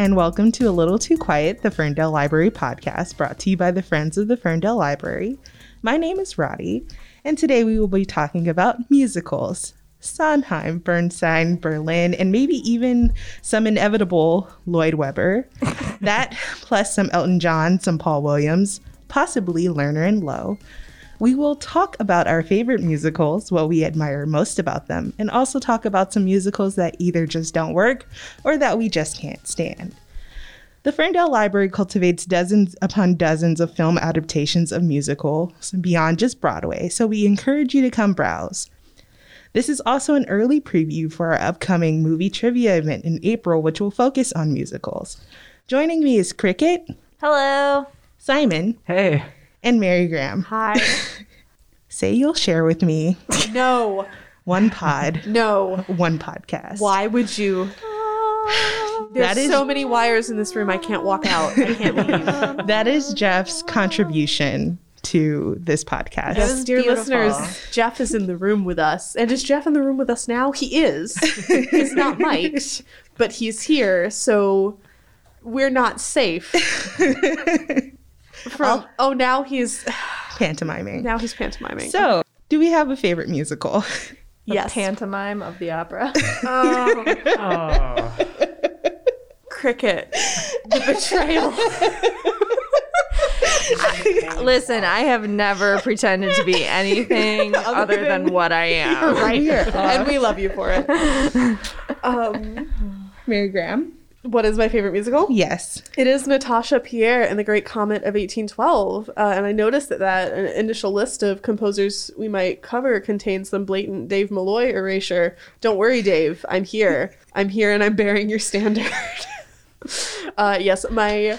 and welcome to A Little Too Quiet, the Ferndale Library podcast brought to you by the Friends of the Ferndale Library. My name is Rodi, and today we will be talking about musicals. Sondheim, Bernstein, Berlin, and maybe even some inevitable Lloyd Webber. that plus some Elton John, some Paul Williams, possibly Lerner and Loewe. We will talk about our favorite musicals, what we admire most about them, and also talk about some musicals that either just don't work or that we just can't stand. The Ferndale Library cultivates dozens upon dozens of film adaptations of musicals beyond just Broadway, so we encourage you to come browse. This is also an early preview for our upcoming movie trivia event in April, which will focus on musicals. Joining me is Kricket, Hello. Simon, Hey. And Mary Grahame. Hi. Say you'll share with me No, one pod, no. one podcast. Why would you? There's That is- so many wires in this room. I can't walk out. I can't leave. That is Jeff's contribution to this podcast. Yes, dear beautiful. listeners, Jeff is in the room with us. And is Jeff in the room with us now? He is. he's not mic'd, but he's here. So we're not safe. From oh, now he's Pantomiming. now he's pantomiming. So, do we have a favorite musical? yes, Pantomime of the opera. oh, Oh. Kricket, the betrayal. Listen, I have never pretended to be anything other than what I am. right here. and we love you for it. Um, Mary Grahame? What is my favorite musical? Yes. It is Natasha Pierre and the Great Comet of 1812. Uh, and I noticed that that an initial list of composers we might cover contains some blatant Dave Malloy erasure. Don't worry, Dave. I'm here. I'm here and I'm bearing your standard. uh, yes, my.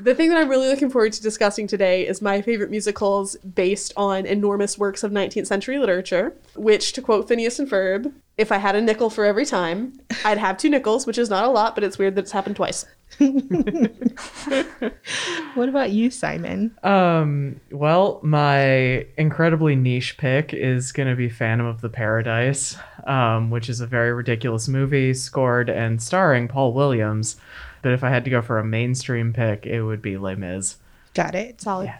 The thing that I'm really looking forward to discussing today is my favorite musicals based on enormous works of 19th century literature, which, to quote Phineas and Ferb, if I had a nickel for every time, I'd have two nickels, which is not a lot, but it's weird that it's happened twice. What about you, Simon? Um, well, my incredibly niche pick is going to be Phantom of the Paradise, um, which is a very ridiculous movie scored and starring Paul Williams. But if I had to go for a mainstream pick, it would be Les Mis. Got it. Solid.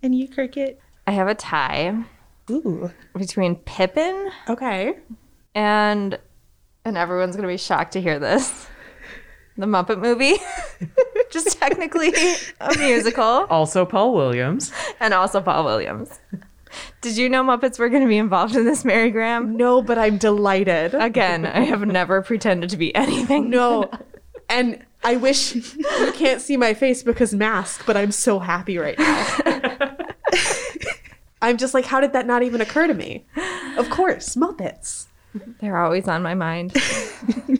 And you, Kricket? I have a tie Ooh. between Pippin Okay. And and everyone's gonna be shocked to hear this. The Muppet movie. Just technically a musical. Also, Paul Williams. And also Paul Williams. Did you know Muppets were gonna be involved in this, Mary Grahame? No, but I'm delighted. Again, I have never pretended to be anything. no. And I wish you can't see my face because mask, but I'm so happy right now. I'm just like, how did that not even occur to me? Of course, Muppets. They're always on my mind.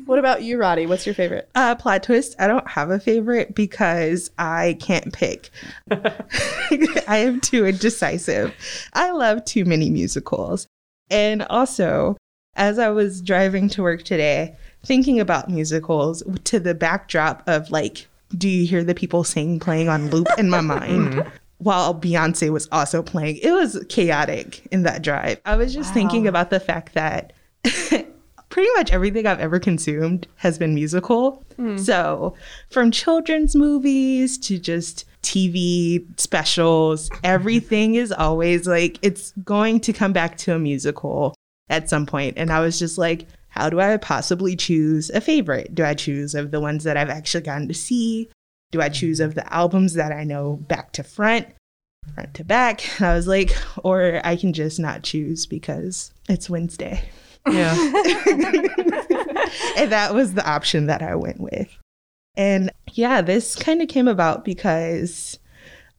What about you, Rodi? What's your favorite? Uh, plot twist. I don't have a favorite because I can't pick. I am too indecisive. I love too many musicals. And also, as I was driving to work today, thinking about musicals to the backdrop of like, do you hear the people sing playing on loop in my mind? While Beyonce was also playing, it was chaotic in that drive. I was just thinking about the fact that pretty much everything I've ever consumed has been musical. Hmm. So, from children's movies to just TV specials, everything is always like it's going to come back to a musical at some point. And I was just like, how do I possibly choose a favorite? Do I choose of the ones that I've actually gotten to see? Do I choose of the albums that I know back to front, front to back? And I was like, or I can just not choose because it's Wednesday. Yeah. and that was the option that I went with. And yeah, this kind of came about because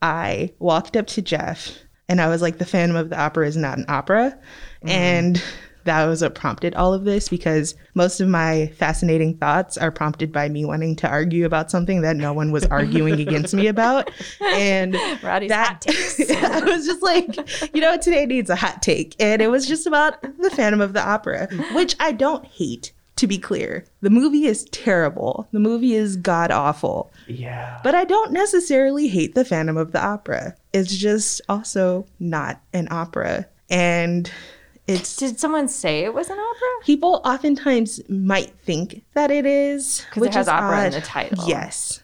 I walked up to Jeff and I was like, the Phantom of the Opera is not an opera. Mm-hmm. And that was what prompted all of this because most of my fascinating thoughts are prompted by me wanting to argue about something that no one was arguing against me about. And Rodi's that hot takes. I was just like, you know, today needs a hot take. And it was just about the Phantom of the Opera, which I don't hate, to be clear. The movie is terrible. The movie is god awful. Yeah. But I don't necessarily hate the Phantom of the Opera. It's just also not an opera. And It's Did someone say it was an opera? people oftentimes might think that it is Because it has opera in the title. Yes.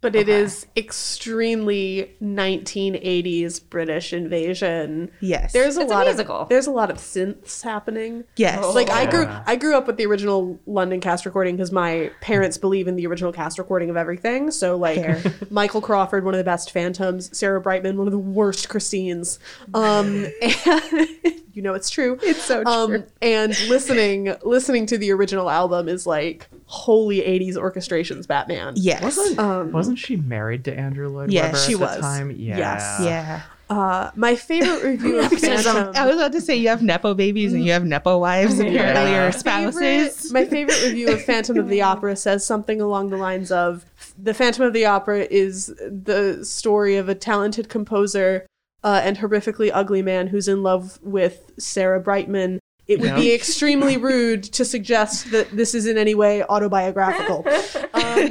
But it is extremely 1980s British invasion. Yes. There's a It's a lot musical. of there's a lot of synths happening. yes. Like I grew I grew up with the original London cast recording because my parents believe in the original cast recording of everything. So like Fair. Michael Crawford, one of the best Phantoms, Sarah Brightman, one of the worst Christines. Um, and you know it's true. It's so true. Um, and listening listening to the original album is like holy 80s orchestrations Batman. yes. Wasn't Um, wasn't she married to Andrew Lloyd Yes, Webber she at the was. time? Yeah. Yes. yeah. Uh, my favorite review of Phantom. I was about to say you have nepo babies and you have nepo wives apparently Yeah. or favorite- spouses. my favorite review of Phantom of the Opera says something along the lines of The Phantom of the Opera is the story of a talented composer uh, and horrifically ugly man who's in love with Sarah Brightman. It would be extremely rude to suggest that this is in any way autobiographical. Um,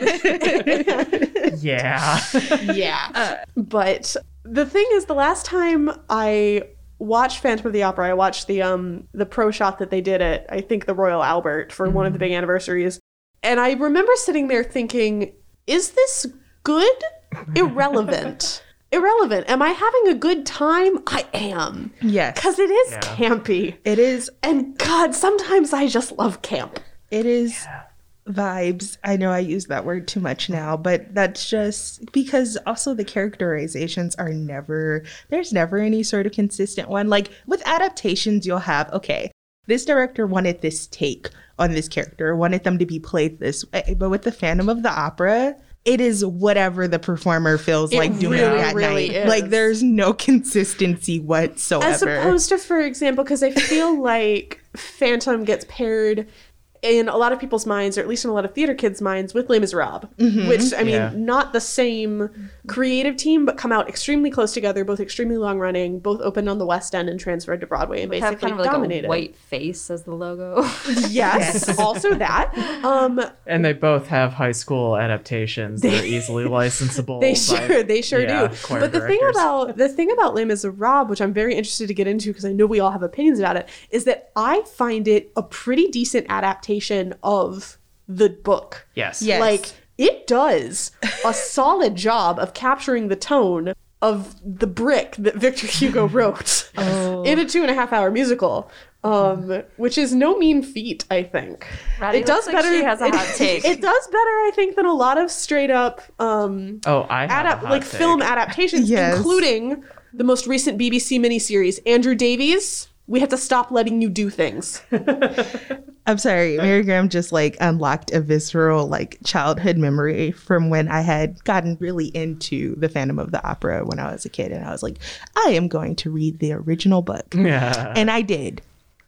Yeah. yeah. but the thing is, the last time I watched Phantom of the Opera, I watched the um the pro shot that they did at I think the Royal Albert for one of the big anniversaries, and I remember sitting there thinking, "Is this good? Irrelevant." Irrelevant. Am I having a good time? I am. yes. Because it is Yeah. campy. It is And God, sometimes I just love camp. it is vibes. I know I use that word too much now, but that's just because also the characterizations are never there's never any sort of consistent one. Like with adaptations you'll have okay, this director wanted this take on this character, wanted them to be played this way, but with the Phantom of the Opera it is whatever the performer feels It like doing really, that really night. is. Like there's no consistency whatsoever. As opposed to, for example, because I feel like Phantom gets paired in a lot of people's minds, or at least in a lot of theater kids' minds, with Les Miserables, Mm-hmm. which I mean, Yeah. not the same creative team, but come out extremely close together, both extremely long running, both opened on the West End and transferred to Broadway, and Have basically kind of like dominated. a white face as the logo. Yes, also that. Um, and they both have high school adaptations that are easily licensable. They by- sure, they sure yeah, do. choir But the thing about the thing about Les Miserables, which I'm very interested to get into because I know we all have opinions about it, is that I find it a pretty decent adaptation of the book. Yes. Yes. Like it does a solid job of capturing the tone of the brick that Victor Hugo wrote in a two and a half hour musical. Um, which is no mean feat, I think. Ratty it does looks like better. she has a it, take. It does better, I think, than a lot of straight up um, Oh, I have adap- a hot like take. film adaptations, Yes. including the most recent BBC miniseries, Andrew Davies. We have to stop letting you do things. I'm sorry, Mary Grahame just like unlocked a visceral like childhood memory from when I had gotten really into the Phantom of the Opera when I was a kid, and I was like, I am going to read the original book, Yeah. and I did.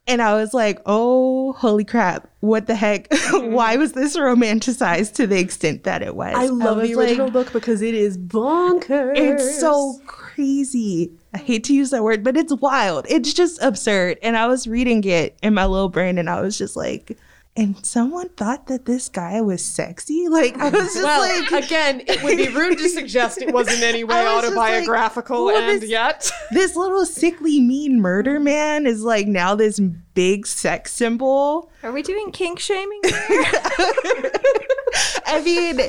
And I was like, oh, holy crap. What the heck? Mm-hmm. Why was this romanticized to the extent that it was? I love was the like, original book because it is bonkers. It's so crazy. I hate to use that word, but it's wild. It's just absurd. And I was reading it in my little brain and I was just like, and someone thought that this guy was sexy? Like, I was just well, like, again, it would be rude to suggest it was in any way I was just like, autobiographical, well, and this- yet this little sickly, mean murder man is like now this big sex symbol. Are we doing kink shaming here? I mean,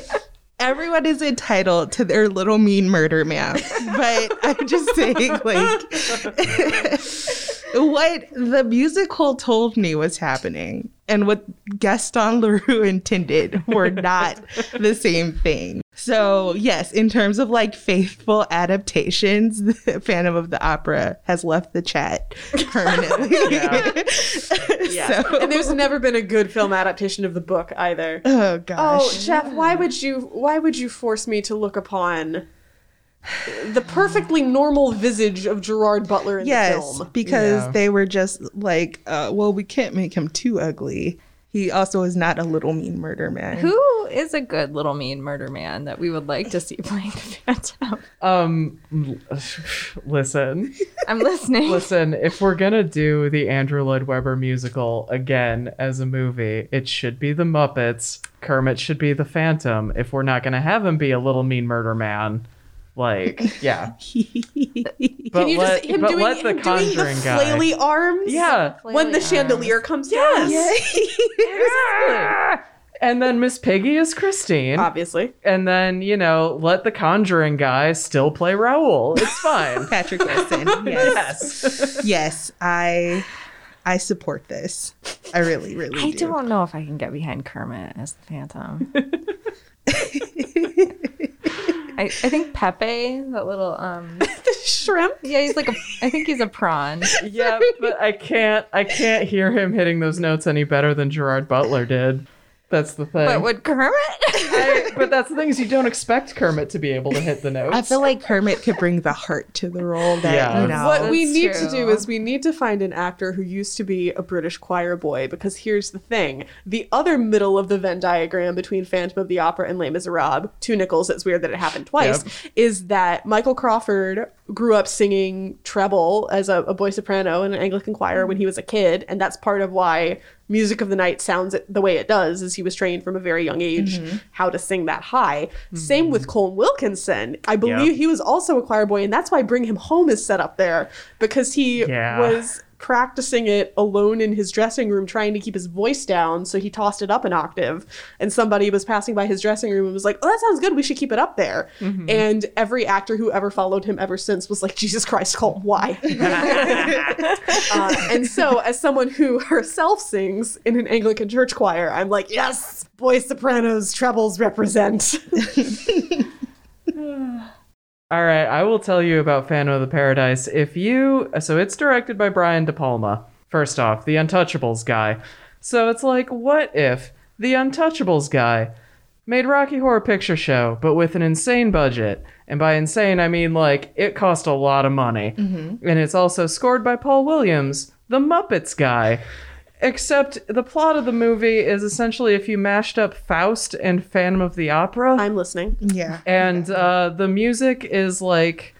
everyone is entitled to their little mean murder man. But I'm just saying, like, what the musical told me was happening and what Gaston Leroux intended were not the same thing. So, yes, in terms of like faithful adaptations, the Phantom of the Opera has left the chat permanently. Yeah. yeah. So- and there's never been a good film adaptation of the book either. oh gosh. Oh, Jeff, why would you why would you force me to look upon the perfectly normal visage of Gerard Butler in the Yes, film? because Yeah. they were just like, uh, well, we can't make him too ugly. He also is not a little mean murder man. Who is a good little mean murder man that we would like to see playing the Phantom? Um, l- listen, I'm listening. listen. If we're gonna do the Andrew Lloyd Webber musical again as a movie, it should be the Muppets. Kermit should be the Phantom. If we're not gonna have him be a little mean murder man, Like, yeah. But Can you let, just him but doing, let the him doing the Conjuring guy. flaily arms? Yeah. When the Flaily chandelier arms. comes Yes. down. And then Miss Piggy is Christine. Obviously. and then, you know, let the Conjuring guy still play Raoul. It's fine. Patrick Wilson. Yes. yes. yes, I I support this. I really, really I do. don't know if I can get behind Kermit as the Phantom. I, I think Pepe, that little um The shrimp. yeah, he's like a I think he's a prawn. Yeah, but I can't I can't hear him hitting those notes any better than Gerard Butler did. That's the thing. But would Kermit? I- but that's the thing is you don't expect Kermit to be able to hit the notes. I feel like Kermit could bring the heart to the role that Yeah. you know. What we That's need to do is we need to find an actor who used to be a British choir boy because here's the thing. The other middle of the Venn diagram between Phantom of the Opera and Les Miserables, two nickels, it's weird that it happened twice, Yep. is that Michael Crawford grew up singing treble as a, a boy soprano in an Anglican choir when he was a kid, and that's part of why Music of the Night sounds the way it does, is he was trained from a very young age mm-hmm. how to sing that high. Mm-hmm. Same with Colm Wilkinson. I believe Yep. he was also a choir boy, and that's why Bring Him Home is set up there because he Yeah. was practicing it alone in his dressing room, trying to keep his voice down. So he tossed it up an octave, and somebody was passing by his dressing room and was like, "Oh, that sounds good. We should keep it up there." And every actor who ever followed him ever since was like, "Jesus Christ, Colm, why?" uh, and so, as someone who herself sings in an Anglican church choir, I'm like, "Yes, boy sopranos, trebles represent." All right, I will tell you about Phantom of the Paradise. If you so it's directed by Brian De Palma. First off, the Untouchables guy. So it's like, what if the Untouchables guy made Rocky Horror Picture Show, but with an insane budget? And by insane, I mean like it cost a lot of money. Mm-hmm. And it's also scored by Paul Williams, the Muppets guy. Except the plot of the movie is essentially if you mashed up Faust and Phantom of the Opera I'm listening. yeah. and uh, the music is like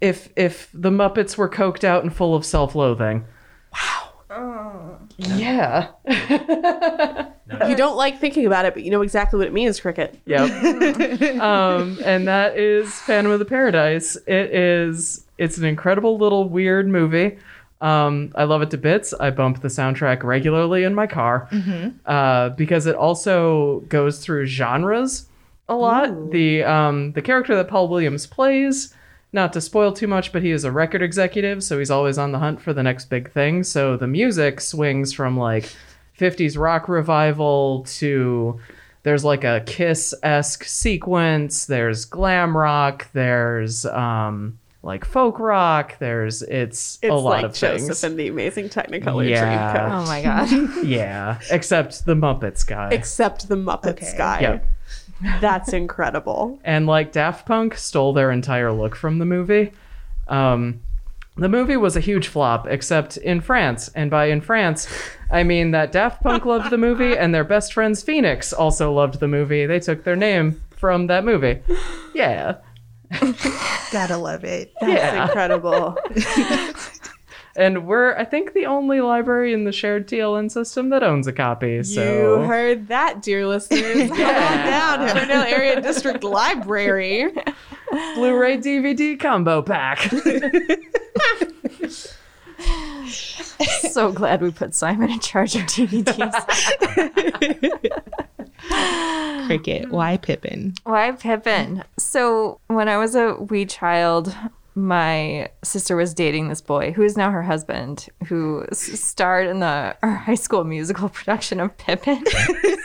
if if the Muppets were coked out and full of self-loathing. Wow. Yeah. You don't like thinking about it, but you know exactly what it means, Kricket. Yep. um, and that is Phantom of the Paradise. It is. It's an incredible little weird movie. Um, I love it to bits. I bump the soundtrack regularly in my car uh, because it also goes through genres a lot. The um, the character that Paul Williams plays, not to spoil too much, but he is a record executive, so he's always on the hunt for the next big thing. So the music swings from like 50s rock revival to there's like a Kiss esque sequence. There's glam rock. There's um like folk rock. There's it's, It's a lot like of Joseph things. and the Amazing Technicolor Yeah. Dreamcoat. Oh my god. yeah, except the Muppets guy. Except the Muppets Okay. guy. Yep. That's incredible. and like Daft Punk stole their entire look from the movie. Um, the movie was a huge flop, except in France. And by in France, I mean that Daft Punk loved the movie, and their best friends Phoenix also loved the movie. They took their name from that movie. Yeah. Gotta love it. That's Yeah. incredible. And we're, I think, the only library in the shared TLN system that owns a copy. So You heard that, dear listeners. Come on down to Ferndale Area District Library. Blu-ray DVD combo pack. so glad we put Simon in charge of DVDs. Kricket. Why Pippin? Why Pippin? So when I was a wee child, my sister was dating this boy who is now her husband, who starred in the our high school musical production of Pippin.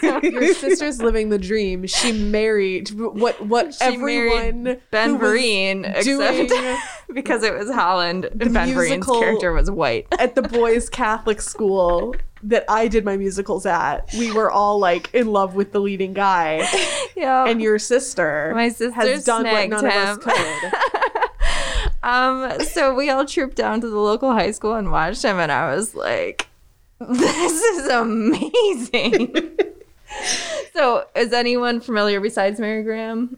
Your sister's living the dream. She married what what She everyone married Ben Vereen, except because it was Holland. and Ben Vereen's musical- character was white. at the boys' Catholic school that I did my musicals at. We were all like in love with the leading guy, Yeah. and your sister My sister has done what snagged none of us could. Um, so we all trooped down to the local high school and watched him, and I was like, "This is amazing." so, is anyone familiar besides Mary Grahame?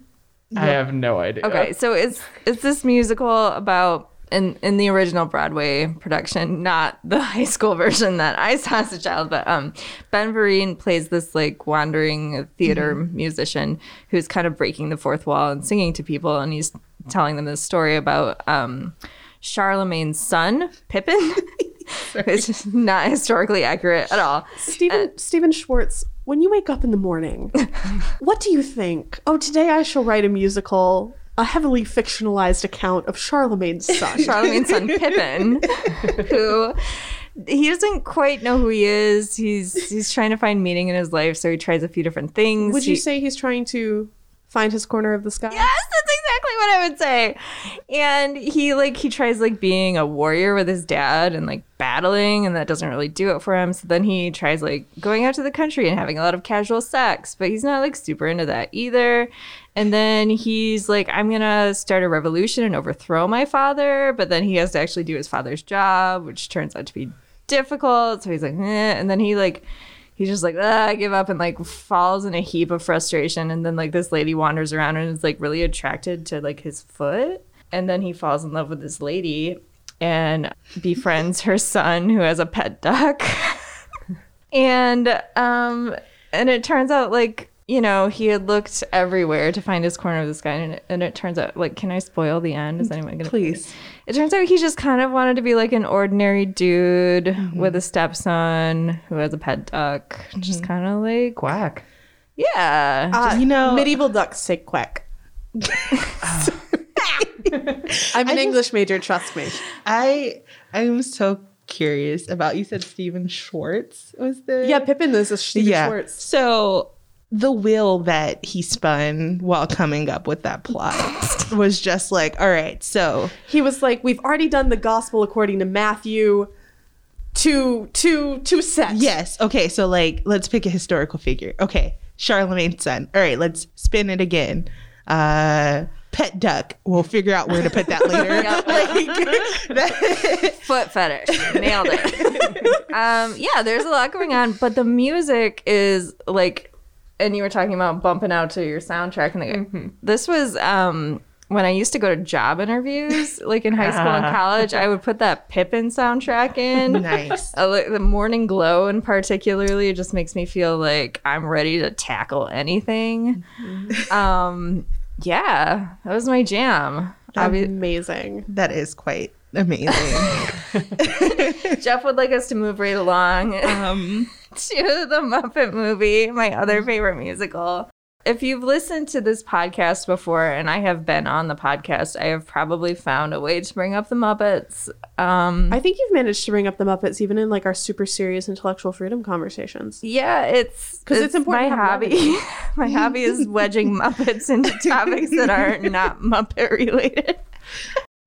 I have no idea. Okay, so it's it's this musical about in in the original Broadway production, not the high school version that I saw as a child, but um Ben Vereen plays this like wandering theater musician who's kind of breaking the fourth wall and singing to people and he's telling them this story about um, Charlemagne's son, Pippin. it's just not historically accurate at all. Stephen Stephen Schwartz, when you wake up in the morning, what do you think? Oh, today I shall write a musical, a heavily fictionalized account of Charlemagne's son. Charlemagne's son Pippin, who he doesn't quite know who he is. He's he's trying to find meaning in his life, so he tries a few different things. Would you say he's trying to find his corner of the sky? Yes, what I would say. And he like he tries like being a warrior with his dad and like battling and that doesn't really do it for him. So then he tries like going out to the country and having a lot of casual sex, but he's not like super into that either. And then he's like I'm going to start a revolution and overthrow my father, but then he has to actually do his father's job, which turns out to be difficult. So he's like, eh. and then he like he's just like, ah, I give up and like falls in a heap of frustration. And then like this lady wanders around and is like really attracted to like his foot. And then he falls in love with this lady and befriends her son who has a pet duck. and um and it turns out like you know he had looked everywhere to find his corner of the sky and it, and it turns out like can i spoil the end is anyone gonna Please. It turns out he just kind of wanted to be like an ordinary dude with a stepson who has a pet duck. Just kind of like, Quack. yeah. Uh, You know- medieval ducks say quack. I'm an English major, trust me. I I'm so curious about you said Stephen Schwartz was the Yeah, Pippin is a Stephen yeah. Schwartz. So the wheel that he spun while coming up with that plot was just like, all right, so He was like, "We've already done the gospel according to Matthew." Two, two, two sets. yes, okay, so like let's pick a historical figure. Okay, Charlemagne's son. All right, let's spin it again. Uh pet duck. We'll figure out where to put that later. Like, that- Foot fetish. Nailed it. um, yeah, there's a lot going on, but the music is like, and you were talking about bumping out to your soundtrack, and like, this was um, when I used to go to job interviews, like in high school and college. I would put that Pippin soundtrack in. nice. Uh, the morning glow in particularly just makes me feel like I'm ready to tackle anything. Um, yeah, that was my jam. Obvi- Amazing. That is quite amazing. Jeff would like us to move right along um to the Muppet movie, my other favorite musical. If you've listened to this podcast before, and I have been on the podcast, I have probably found a way to bring up the Muppets. Um, I think you've managed to bring up the Muppets even in like our super serious intellectual freedom conversations. yeah, it's because it's important My hobby. my hobby is wedging Muppets into topics that are not Muppet related.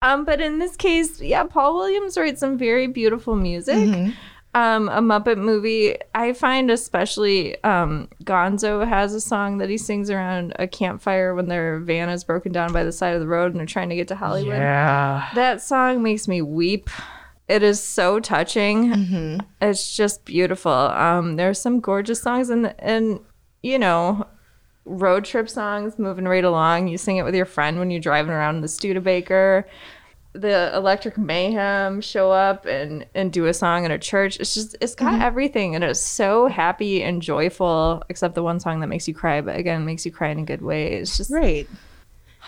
Um, but in this case, yeah, Paul Williams writes some very beautiful music. mhm. um a muppet movie i find especially um gonzo has a song that he sings around a campfire when their van is broken down by the side of the road and they're trying to get to hollywood Yeah. that song makes me weep it is so touching Mhm. it's just beautiful um there's some gorgeous songs and and you know road trip songs moving right along. You sing it with your friend when you're driving around in the studebaker. The electric mayhem show up and and do a song in a church. It's just it's got mm-hmm. everything and it's so happy and joyful except the one song that makes you cry but again makes you cry in a good way. It's just Right.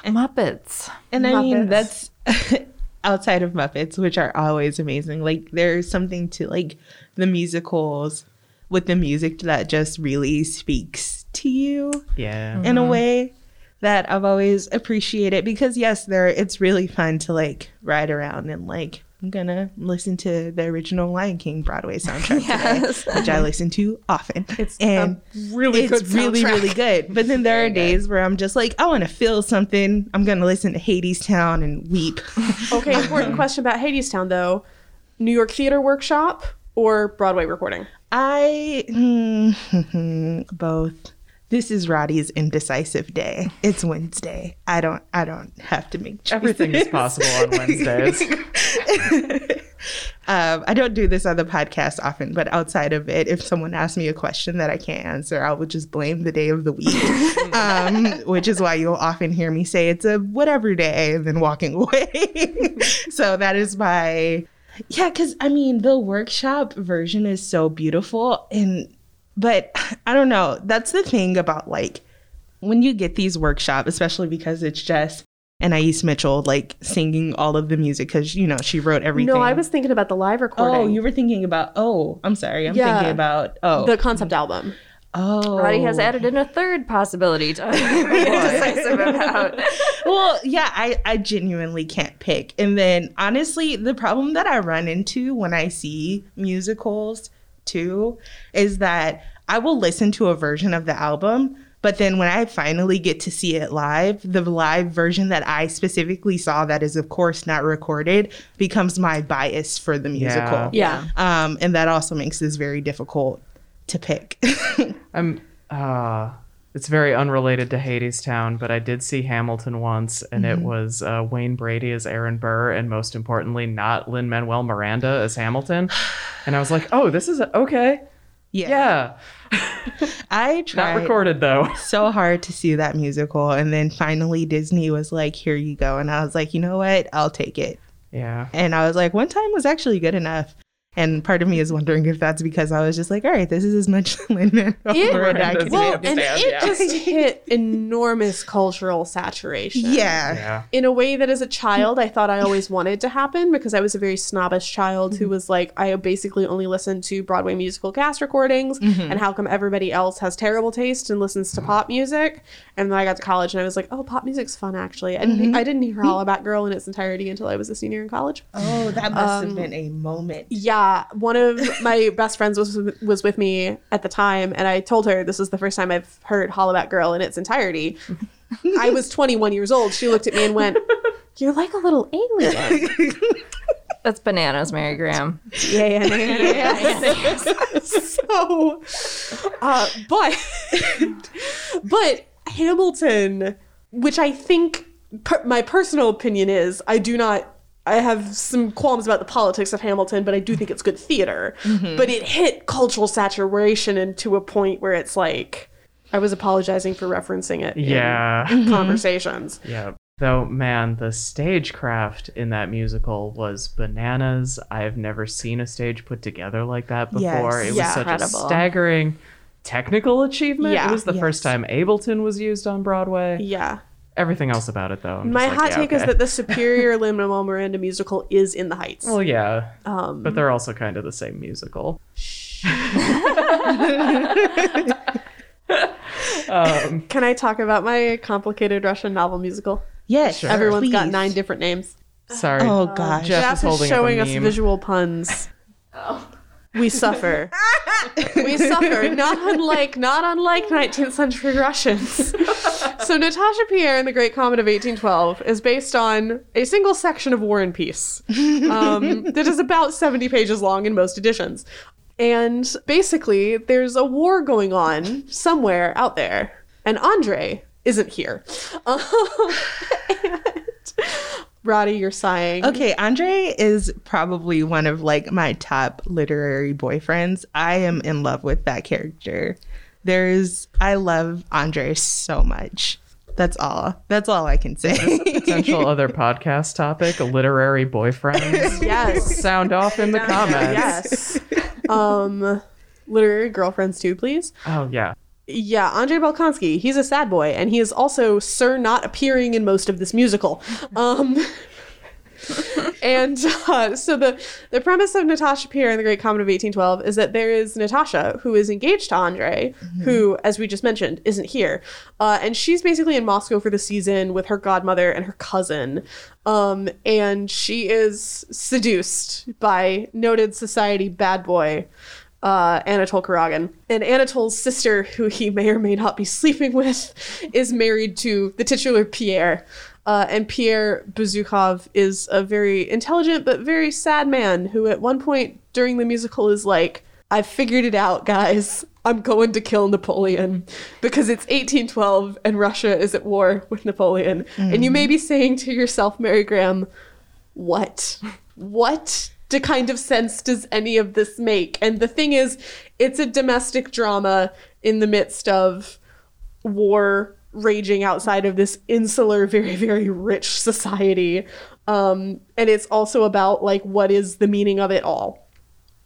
muppets. And I mean, that's outside of Muppets, which are always amazing. Like, there's something to like the musicals with the music that just really speaks to you Yeah. in a mm-hmm. way that I've always appreciated because yes, there it's really fun to like ride around and like I'm gonna listen to the original Lion King Broadway soundtrack Yes. today, which I listen to often. It's and a really it's good really soundtrack. really good. But then there Very are good. days where I'm just like, I want to feel something. I'm gonna listen to Hadestown and weep. Okay, um, important question about Hadestown though. New York Theater Workshop or Broadway recording? I both. This is Rodi's indecisive day. It's Wednesday. I don't. I don't have to make choices. Everything is possible on Wednesdays. um, I don't do this on the podcast often, but outside of it, if someone asks me a question that I can't answer, I would just blame the day of the week, um, which is why you'll often hear me say it's a whatever day and then walking away. so that is my yeah, because I mean the workshop version is so beautiful and but I don't know. That's the thing about like when you get these workshops, especially because it's just Anais Mitchell like singing all of the music because you know she wrote everything. No, I was thinking about the live recording. Oh, you were thinking about. Oh, I'm sorry. I'm Yeah. thinking about. Oh, the concept album. oh. Rodi has added in a third possibility to be indecisive about. well, yeah, I, I genuinely can't pick. And then honestly, the problem that I run into when I see musicals too is that I will listen to a version of the album, but then when I finally get to see it live, the live version that I specifically saw that is of course not recorded becomes my bias for the musical. Yeah. Um, and that also makes this very difficult to pick. I'm uh it's very unrelated to Hadestown, but I did see Hamilton once, and it was uh, Wayne Brady as Aaron Burr, and most importantly, not Lin Manuel Miranda as Hamilton. And I was like, "Oh, this is okay, yeah." yeah. I tried. Not recorded though. so hard to see that musical and then finally Disney was like here you go and I was like you know what I'll take it Yeah. and I was like one time was actually good enough and part of me is wondering if that's because I was just like all right this is as much Lin-Manuel It- I can Well, and understand, it yeah. just hit enormous cultural saturation. yeah. Yeah. in a way that as a child I thought I always wanted to happen because I was a very snobbish child who mm-hmm. was like I basically only listened to Broadway musical cast recordings mm-hmm. and how come everybody else has terrible taste and listens to pop music? And then I got to college and I was like oh pop music's fun actually. And didn't, mm-hmm. I didn't hear Hollaback Girl in its entirety until I was a senior in college. Oh that must Um, have been a moment. yeah one of my best friends was was with me at the time and I told her this is the first time I've heard Hollaback Girl in its entirety I was 21 years old she looked at me and went you're like a little alien That's bananas, Mary Grahame. Yeah, yeah, yeah, yeah, yeah. so, uh, but, but Hamilton, which I think per- my personal opinion is, I do not. I have some qualms about the politics of Hamilton, but I do think it's good theater. Mm-hmm. But it hit cultural saturation and to a point where it's like I was apologizing for referencing it. in Yeah. Mm-hmm. conversations. Yeah. Though, man, the stagecraft in that musical was bananas. I've never seen a stage put together like that before. Yes. it was Yeah. such Incredible. a staggering technical achievement. Yeah. It was the Yes. first time Ableton was used on Broadway. Yeah. Everything else about it, though. I'm My like, hot yeah, take is that the superior Lin Manuel Miranda musical is in the Heights. Well, yeah, um, but they're also kind of the same musical. um, Can I talk about my complicated Russian novel musical? yes Sure. Everyone's got nine different names. sorry. oh gosh Jeff Jeff is is, holding up a showing us visual puns. We suffer. we suffer. Not unlike not unlike 19th century Russians. so Natasha Pierre in the Great Comet of 1812 is based on a single section of War and Peace um, that is about 70 pages long in most editions. And basically, there's a war going on somewhere out there, and Andre isn't here. Um, and Roddy, you're sighing. Okay, Andre is probably one of like my top literary boyfriends. I am in love with that character. There's I love Andre so much. That's all. That's all I can say. Potential other podcast topic: literary boyfriends. Yes. Sound off in the comments. Yes. um, literary girlfriends too, please. Oh yeah. Yeah, Andrei Bolkonsky. He's a sad boy, and he is also Sir not appearing in most of this musical. Um, and uh, so the the premise of Natasha Pierre in the Great Comet of 1812 is that there is Natasha who is engaged to Andre, who, as we just mentioned, isn't here, uh, and she's basically in Moscow for the season with her godmother and her cousin, um, and she is seduced by noted society bad boy uh, Anatole Kuragin. And Anatole's sister, who he may or may not be sleeping with, is married to the titular Pierre. Uh, and Pierre Bezukhov is a very intelligent but very sad man who, at one point during the musical, is like, I've figured it out, guys. I'm going to kill Napoleon because it's 1812 and Russia is at war with Napoleon. And you may be saying to yourself, Mary Grahame, what what the kind of sense does any of this make? And the thing is it's a domestic drama in the midst of war raging outside of this insular very very rich society. Um and it's also about like what is the meaning of it all?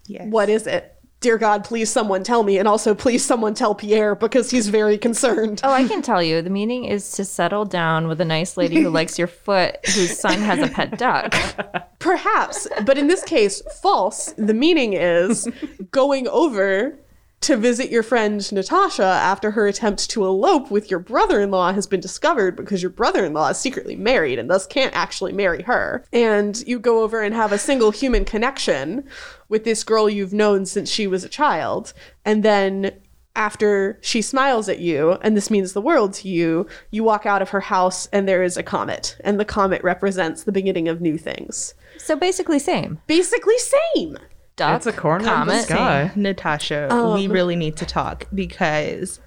Yes. what is it dear God, please someone tell me, and also please someone tell Pierre because he's very concerned. Oh, I can tell you. The meaning is to settle down with a nice lady who likes your foot, whose son has a pet duck. Perhaps, but in this case, false. The meaning is going over to visit your friend Natasha after her attempt to elope with your brother in law has been discovered because your brother in law is secretly married and thus can't actually marry her. And you go over and have a single human connection with this girl you've known since she was a child. And then after she smiles at you, and this means the world to you, you walk out of her house and there is a comet. And the comet represents the beginning of new things. So basically, same. Basically, same. Duck, It's a corner of the comet. sky. Natasha, Um, we really need to talk because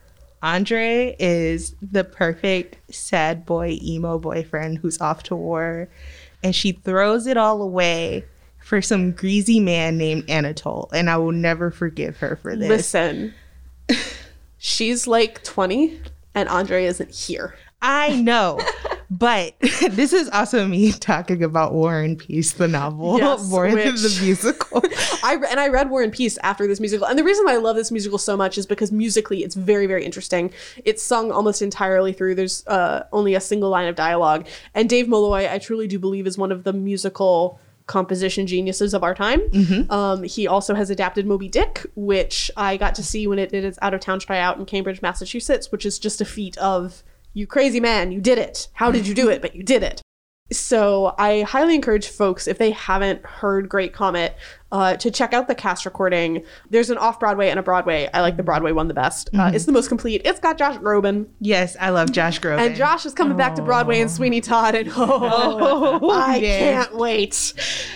Andre is the perfect sad boy, emo boyfriend who's off to war. And she throws it all away for some greasy man named Anatole. And I will never forgive her for this. Listen, she's like 20 and Andre isn't here. I know. But this is also me talking about War and Peace, the novel, Yes, more than the musical. I re- and I read War and Peace after this musical, and the reason why I love this musical so much is because musically it's very very interesting. It's sung almost entirely through. There's uh, only a single line of dialogue, and Dave Malloy, I truly do believe, is one of the musical composition geniuses of our time. Um, he also has adapted Moby Dick, which I got to see when it did its out of town tryout in Cambridge, Massachusetts, which is just a feat of you crazy man, you did it. How did you do it? But you did it. So I highly encourage folks, if they haven't heard Great Comet, uh, to check out the cast recording. There's an off Broadway and a Broadway. I like the Broadway one the best. Uh, it's the most complete. It's got Josh Groban, yes, I love Josh Groban. and Josh is coming back to Broadway in Sweeney Todd, and oh, I yeah. can't wait.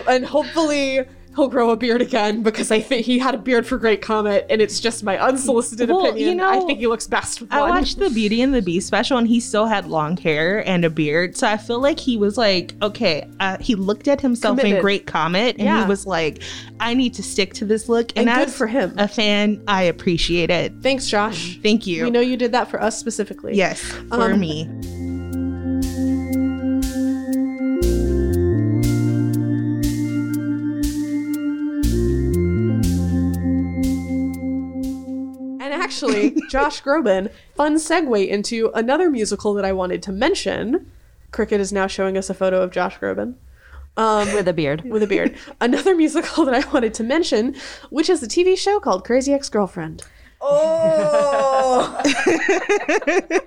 And hopefully he'll grow a beard again because I think he had a beard for Great Comet, and it's just my unsolicited Well, you opinion. know, I think he looks best with I one. watched the Beauty and the Beast special and he still had long hair and a beard. So I feel like he was like, okay, uh, he looked at himself in Great Comet and Yeah. he was like, I need to stick to this look. And good as for him. A fan, I appreciate it. Thanks, Josh. Thank you. We know you did that for us specifically. yes, for Um, me. Actually, Josh Groban, fun segue into another musical that I wanted to mention. Kricket is now showing us a photo of Josh Groban um, with a beard. with a beard. another musical that I wanted to mention, which is a TV show called Crazy Ex Girlfriend. Oh,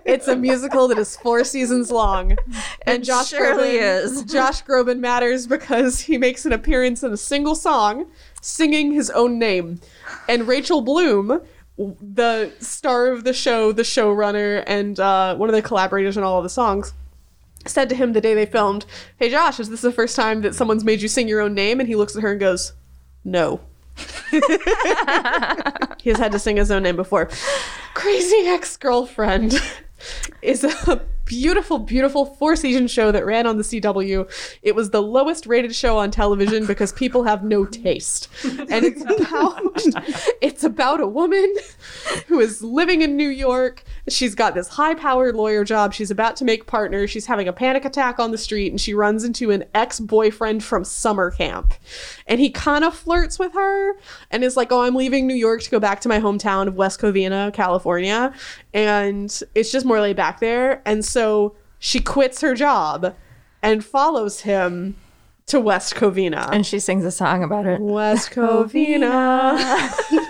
It's a musical that is four seasons long, and It Josh surely Groban is. Josh Groban matters because he makes an appearance in a single song, singing his own name, and Rachel Bloom, the star of the show, the showrunner, and uh, one of the collaborators on all of the songs. Said to him the day they filmed, Hey Josh, is this the first time that someone's made you sing your own name? And he looks at her and goes, No. he has had to sing his own name before. Crazy Ex Girlfriend is a beautiful, beautiful four season show that ran on the CW. It was the lowest rated show on television because people have no taste. And it's about it's about a woman who is living in New York. She's got this high powered lawyer job. She's about to make partner. She's having a panic attack on the street and she runs into an ex boyfriend from summer camp. And he kind of flirts with her and is like, Oh, I'm leaving New York to go back to my hometown of West Covina, California. And it's just more laid back there. And so she quits her job and follows him to West Covina. and she sings a song about it. West Covina.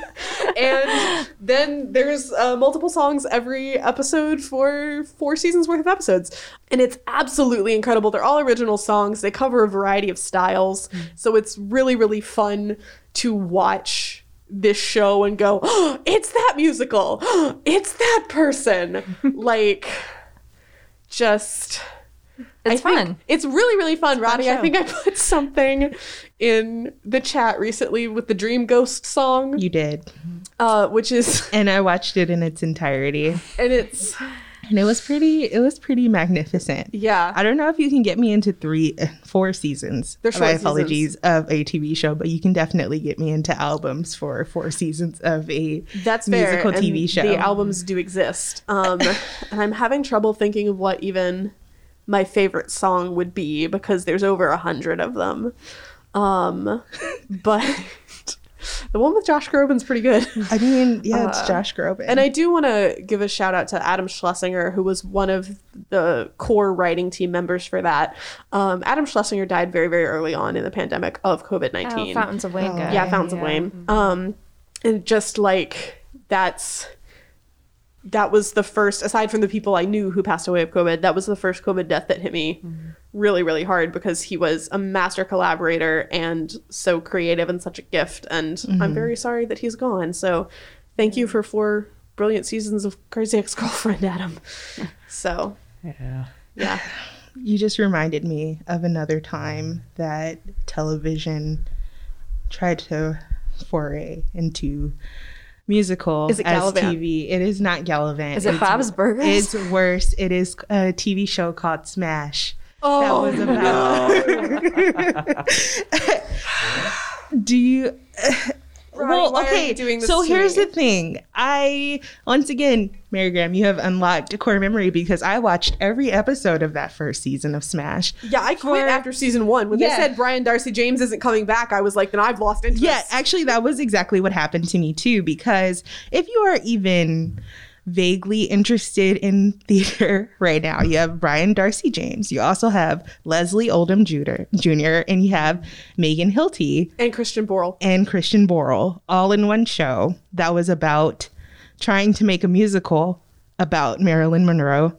and then there's uh, multiple songs every episode for four seasons worth of episodes. And it's absolutely incredible. They're all original songs, they cover a variety of styles. So it's really, really fun to watch this show and go, oh, it's that musical. it's that person. like, just. It's I fun. It's really, really fun, fun Rodi. I think I put something in the chat recently with the Dream Ghost song, You did. uh, which is, And I watched it in its entirety. and it's, And it was pretty it was pretty magnificent. yeah. I don't know if you can get me into three, four seasons. They're short my apologies of a TV show, but you can definitely get me into albums for four seasons of a That's fair. musical and TV show. The albums do exist. Um, and I'm having trouble thinking of what even my favorite song would be because there's over a hundred of them. Um, but The one with Josh Groban's pretty good. I mean, yeah, it's Uh, Josh Groban. And I do want to give a shout out to Adam Schlesinger, who was one of the core writing team members for that. Um, Adam Schlesinger died very, very early on in the pandemic of COVID Oh, 19. Fountains of Wayne guy. yeah, Fountains of Wayne. Um, and just like that's that was the first, aside from the people I knew who passed away of COVID, that was the first COVID death that hit me mm-hmm. really, really hard because he was a master collaborator and so creative and such a gift. And I'm mm-hmm. very sorry that he's gone. So thank you for four brilliant seasons of Crazy Ex Girlfriend, Adam. So Yeah. yeah. you just reminded me of another time that television tried to foray into musical Is it as Galavant? TV. It is not Galavant. Is it It's- Bob's Burgers? It's worse. It is a TV show called Smash. Oh, that was about. Do you? Well, why okay. doing this so here's me? the thing. I once again, Mary Grahame, you have unlocked a core memory because I watched every episode of that first season of Smash. Yeah, I quit For- after season one. When Yeah. they said Brian Darcy James isn't coming back, I was like, then I've lost interest. Yeah, actually, that was exactly what happened to me too. Because if you are even vaguely interested in theater right now, you have Brian Darcy James. You also have Leslie Odom Jr. Jr. and you have Megan Hilty and Christian Borle. and Christian Borle all in one show that was about trying to make a musical about Marilyn Monroe.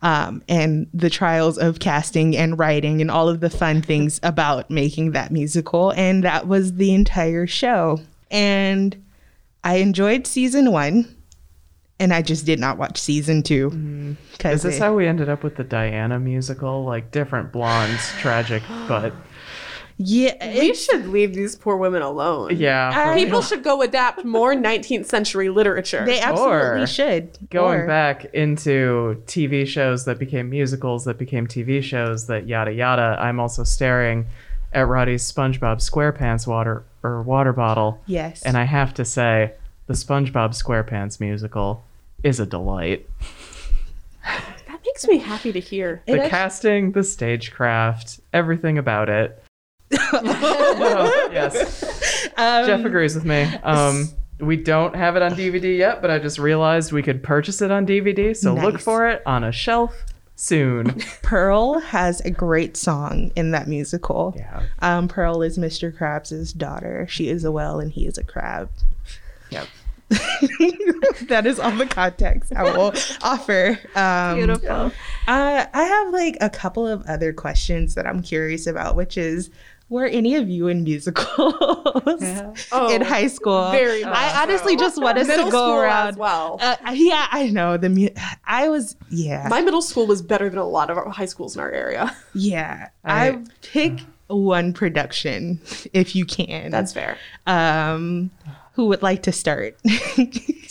Um, and the trials of casting and writing and all of the fun things about making that musical. And that was the entire show. And I enjoyed season one, and I just did not watch season two. Mm. Is Because this how we ended up with the Diana musical? Like different blondes, tragic, but yeah, We it, should leave these poor women alone. yeah. for I- People should go adapt more 19th century literature. they absolutely Or should. going Or- back into TV shows that became musicals, that became TV shows, that yada yada. I'm also staring at Rodi's SpongeBob SquarePants water or water bottle, Yes. and I have to say, the SpongeBob SquarePants musical is a delight. that makes me happy to hear. The act- casting, the stagecraft, everything about it. Oh, yes, um, Jeff agrees with me. Um, we don't have it on DVD yet, but I just realized we could purchase it on DVD, so look for it on a shelf soon. Pearl has a great song in that musical. Yeah. Um, Pearl is Mr. Krabs' daughter. She is a whale and he is a crab. Yep. that is all the context I will offer. Um, Beautiful. Uh, I have like a couple of other questions that I'm curious about, which is were any of you in musicals Oh, in high school? very much I honestly so. just wanted Middle to go school around. as well. Uh, yeah, I know the. Mu- I was yeah. My middle school was better than a lot of our high schools in our area. Yeah, I- I, pick one production if you can. That's fair. um, who would like to start?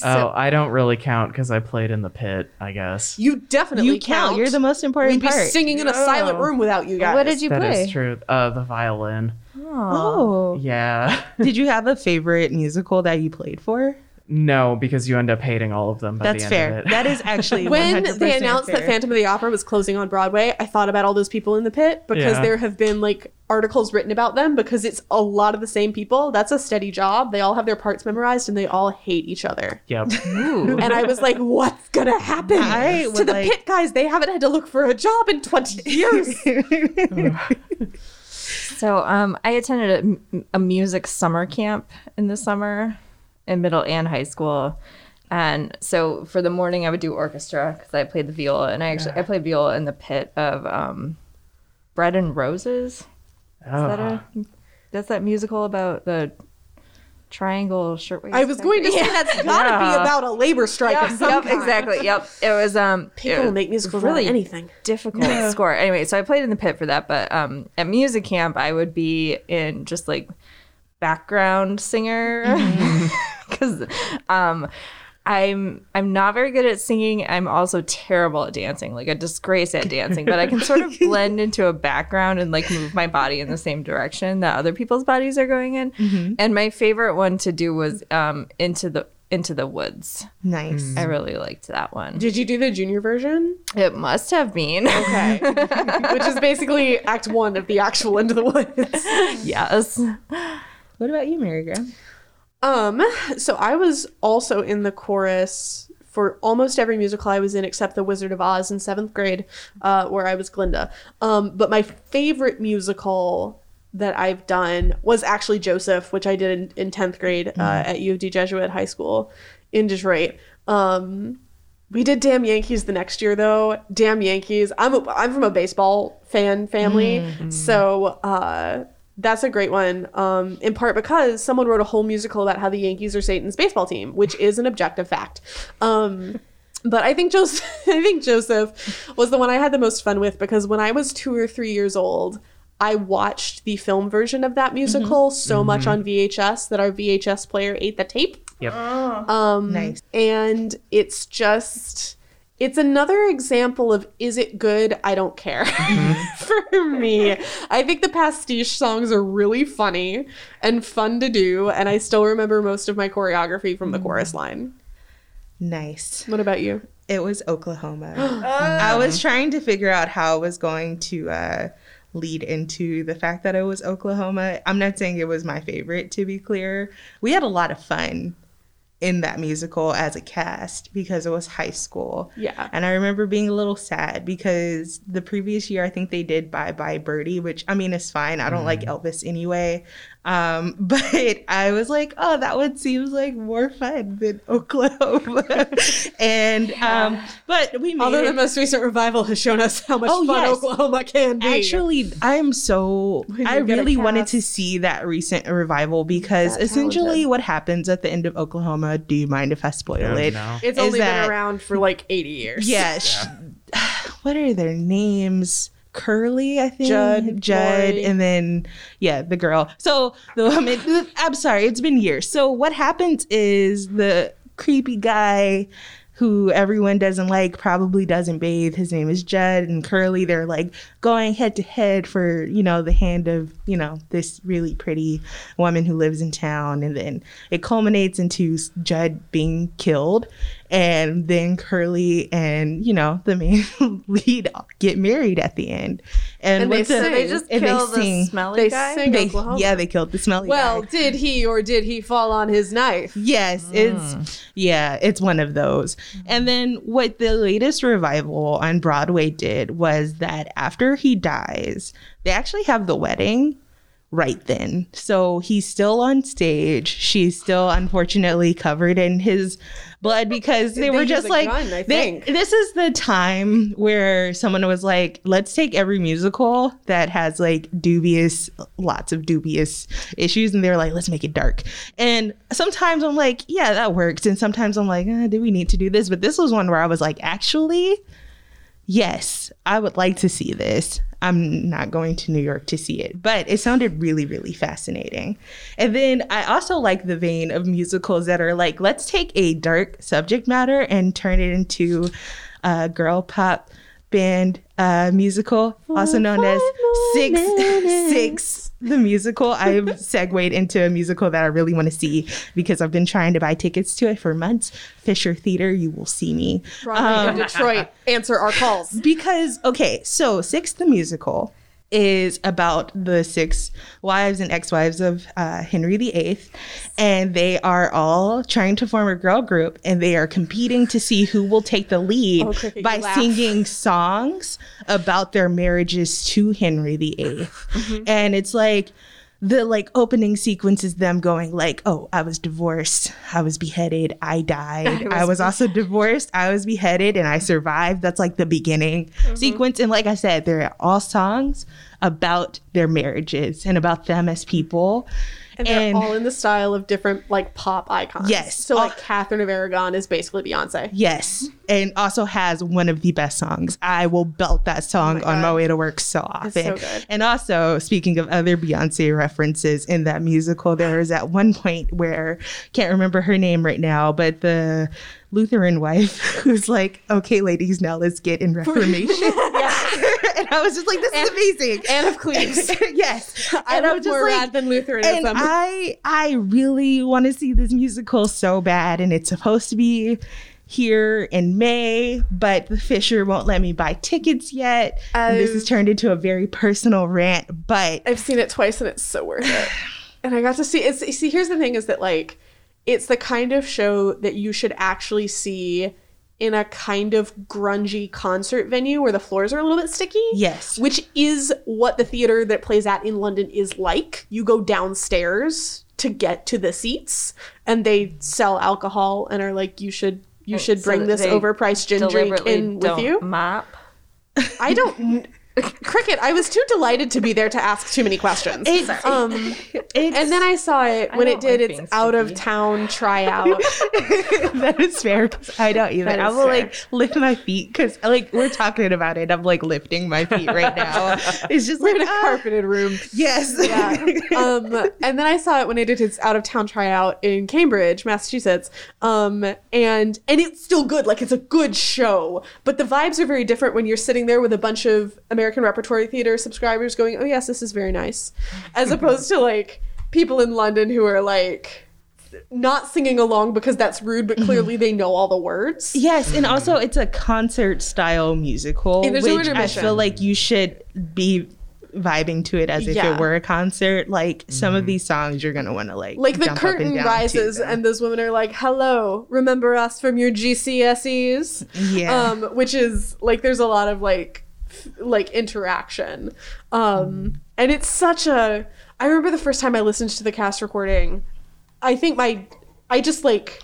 oh, I don't really count because I played in the pit. I guess You definitely you count. You're the most important We'd be singing in a silent Oh. room without you guys. What did you that play? is true. Uh, the violin. Oh, Yeah. did you have a favorite musical that you played for? No, because you end up hating all of them. By That's the end fair. Of it. That is actually When 100% they announced that. Phantom of the Opera was closing on Broadway, I thought about all those people in the pit because Yeah. there have been like articles written about them because it's a lot of the same people. That's a steady job. They all have their parts memorized and they all hate each other. Yep. And I was like, what's gonna happen I to the like- pit guys? They haven't had to look for a job in 20 years. So um, I attended a, a music summer camp in the summer, in middle and high school. And so for the morning, I would do orchestra because I played the viola, and I actually I played viola in the pit of um, Bread and Roses. Is that Oh. a that's that musical about the triangle shirtwaist? I was going to say that's gotta be about a labor strike of Yep, some yep, kind. exactly. Yep. It was um People it- make musicals really really anything. difficult score. Anyway, so I played in the pit for that, but um, at music camp, I would be in just like background singer because um, I'm I'm not very good at singing. I'm also terrible at dancing, like a disgrace at dancing. But I can sort of blend into a background and like move my body in the same direction that other people's bodies are going in. And my favorite one to do was um, into the into the woods. nice. I really liked that one. Did you do the junior version? It must have been. Okay. Which is basically act one of the actual Into the Woods. yes. What about you, Mary Grahame? Um, so I was also in the chorus for almost every musical I was in except The Wizard of Oz in seventh grade, uh, where I was Glinda. Um, but my favorite musical that I've done was actually Joseph, which I did in, in 10th grade uh, at U of D Jesuit High School in Detroit. Um, we did Damn Yankees the next year though. Damn Yankees. I'm a, I'm from a baseball fan family, so uh, that's a great one. Um, in part because someone wrote a whole musical about how the Yankees are Satan's baseball team, which is an objective fact. Um, but I think Joseph, I think Joseph was the one I had the most fun with because when I was two or three years old, I watched the film version of that musical so much on VHS that our VHS player ate the tape. Yep. Um, Nice. And it's just, it's another example of is it good? I don't care. For me, I think the pastiche songs are really funny and fun to do, and I still remember most of my choreography from the chorus line. Nice. What about you? It was Oklahoma. I was trying to figure out how I was going to uh, lead into the fact that it was Oklahoma. I'm not saying it was my favorite, to be clear. We had a lot of fun in that musical as a cast because it was high school. Yeah. And I remember being a little sad because the previous year I think they did Bye Bye Birdie, which I mean is fine. I don't like mm. Elvis anyway. Um, but I was like, oh, that one seems like more fun than Oklahoma. and um, but we made Although it. the most recent revival has shown us how much Oh, fun yes. Oklahoma can be. Actually, I am so. I you get a really wanted to see that recent revival because that essentially, talented. what happens at the end of Oklahoma? Do you mind if I spoil No, it? no. it's only that- been around for like 80 years. Yeah. sh- what are their names? Curly, I think. Judd, Judd, and then yeah, the girl. So the woman. I'm sorry, it's been years. So what happens is the creepy guy who everyone doesn't like probably doesn't bathe his name is judd and curly they're like going head to head for you know the hand of you know this really pretty woman who lives in town and then it culminates into judd being killed and then curly and you know the main lead get married at the end and, And they the- sing. They just and kill they sing. the smelly They guy. sing they, Oklahoma. yeah they killed the smelly guy. Well, guy. did he or did he fall on his knife? Yes, it's mm. yeah, it's one of those. And then what the latest revival on Broadway did was that after he dies, they actually have the wedding right then. So he's still on stage. She's still unfortunately covered in his blood because they They were just like gun, they- this is the time where someone was like, let's take every musical that has like dubious, lots of dubious issues, and they're like, let's make it dark. And sometimes I'm like, yeah, that works. And sometimes I'm like, uh, do we need to do this? But this was one where I was like, actually, yes, I would like to see this. I'm not going to New York to see it, but it sounded really, really fascinating. And then I also like the vein of musicals that are like, let's take a dark subject matter and turn it into a girl pop band uh, musical, also known as Six Six the musical. I've segued into a musical that I really want to see because I've been trying to buy tickets to it for months. Fisher Theater, you will see me. Broadway in um, Detroit, answer our calls. Because okay, so Six the musical is about the six wives and ex-wives of uh, Henry VIII, and they are all trying to form a girl group, and they are competing to see who will take the lead Oh, you by singing songs about their marriages to Henry VIII, Mm-hmm. and it's like the like opening sequence is them going like oh i was divorced. I was beheaded. I died. I was, also divorced. I was beheaded and i survived. That's like the beginning Mm-hmm. sequence. And like i said they're all songs about their marriages and about them as people And they're all in the style of different like pop icons. Yes. So like All- Catherine of Aragon is basically Beyonce. Yes, and also has one of the best songs. I will belt that song oh on my way to work so often. so good. And also, speaking of other Beyonce references in that musical, there is at one point where can't remember her name right now, but the Lutheran wife who's like, "Okay, ladies, now let's get in Reformation." and I was just like, "This is amazing." Anne of Cleves. yes, I and I love was just more like, rad than Lutheranism. and I I really want to see this musical so bad, and it's supposed to be here in May, but the Fisher won't let me buy tickets yet. And this has turned into a very personal rant, but I've seen it twice and it's so worth it. and I got to see it's see here's the thing is that like it's the kind of show that you should actually see in a kind of grungy concert venue where the floors are a little bit sticky. Yes. Which is what the theater that plays at in London is like. You go downstairs to get to the seats and they sell alcohol and are like you should you should So bring this overpriced gin drink in with you. Mop. I don't Kricket, I was too delighted to be there to ask too many questions. It's, um it's, and then I saw it when it did like its out of town tryout. that is fair. 'cause I don't either. I will fair. like lift my feet because like we're talking about it. I'm like lifting my feet right now. It's just We're like in a ah, carpeted room. Yes. Yeah. um, and then I saw it when it did its out of town tryout in Cambridge, Massachusetts. Um, and and it's still good. Like it's a good show, but the vibes are very different when you're sitting there with a bunch of American Repertory Theater subscribers going, "Oh yes, this is very nice," as opposed to like people in London who are like not singing along because that's rude, but clearly they know all the words. Yes, and also it's a concert style musical, Yeah, there's no which I feel like you should be vibing to it as if Yeah. it were a concert. Like some of these songs, you're gonna want to like Like the jump and curtain rises, and those women are like, "Hello, remember us from your GCSEs?" yeah, um which is like there's a lot of like f- like interaction. Um and it's such a i remember the first time i listened to the cast recording i think my i just like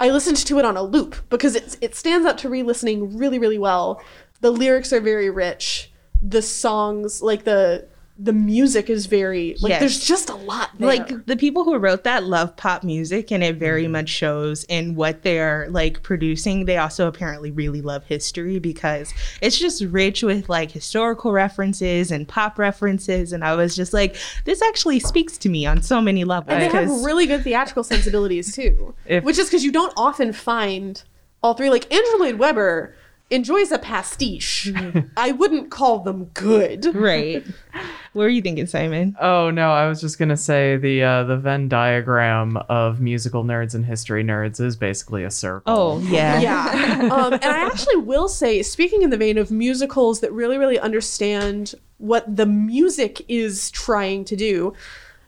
i listened to it on a loop because it's it stands up to re-listening really really well. The lyrics are very rich. The songs like the the music is very like Yes. there's just a lot there. like the people who wrote that love pop music and it very mm-hmm. much shows in what they're like producing they also apparently really love history because it's just rich with like historical references and pop references and i was just like this actually speaks to me on so many levels And they have really good theatrical sensibilities too, If- which is because you don't often find all three. Like Andrew Lloyd Webber enjoys a pastiche. Mm-hmm. I wouldn't call them good. right what were you thinking simon Oh no, I was just gonna say the uh, the Venn diagram of musical nerds and history nerds is basically a circle. oh yeah Yeah, um, and I actually will say, speaking in the vein of musicals that really, really understand what the music is trying to do,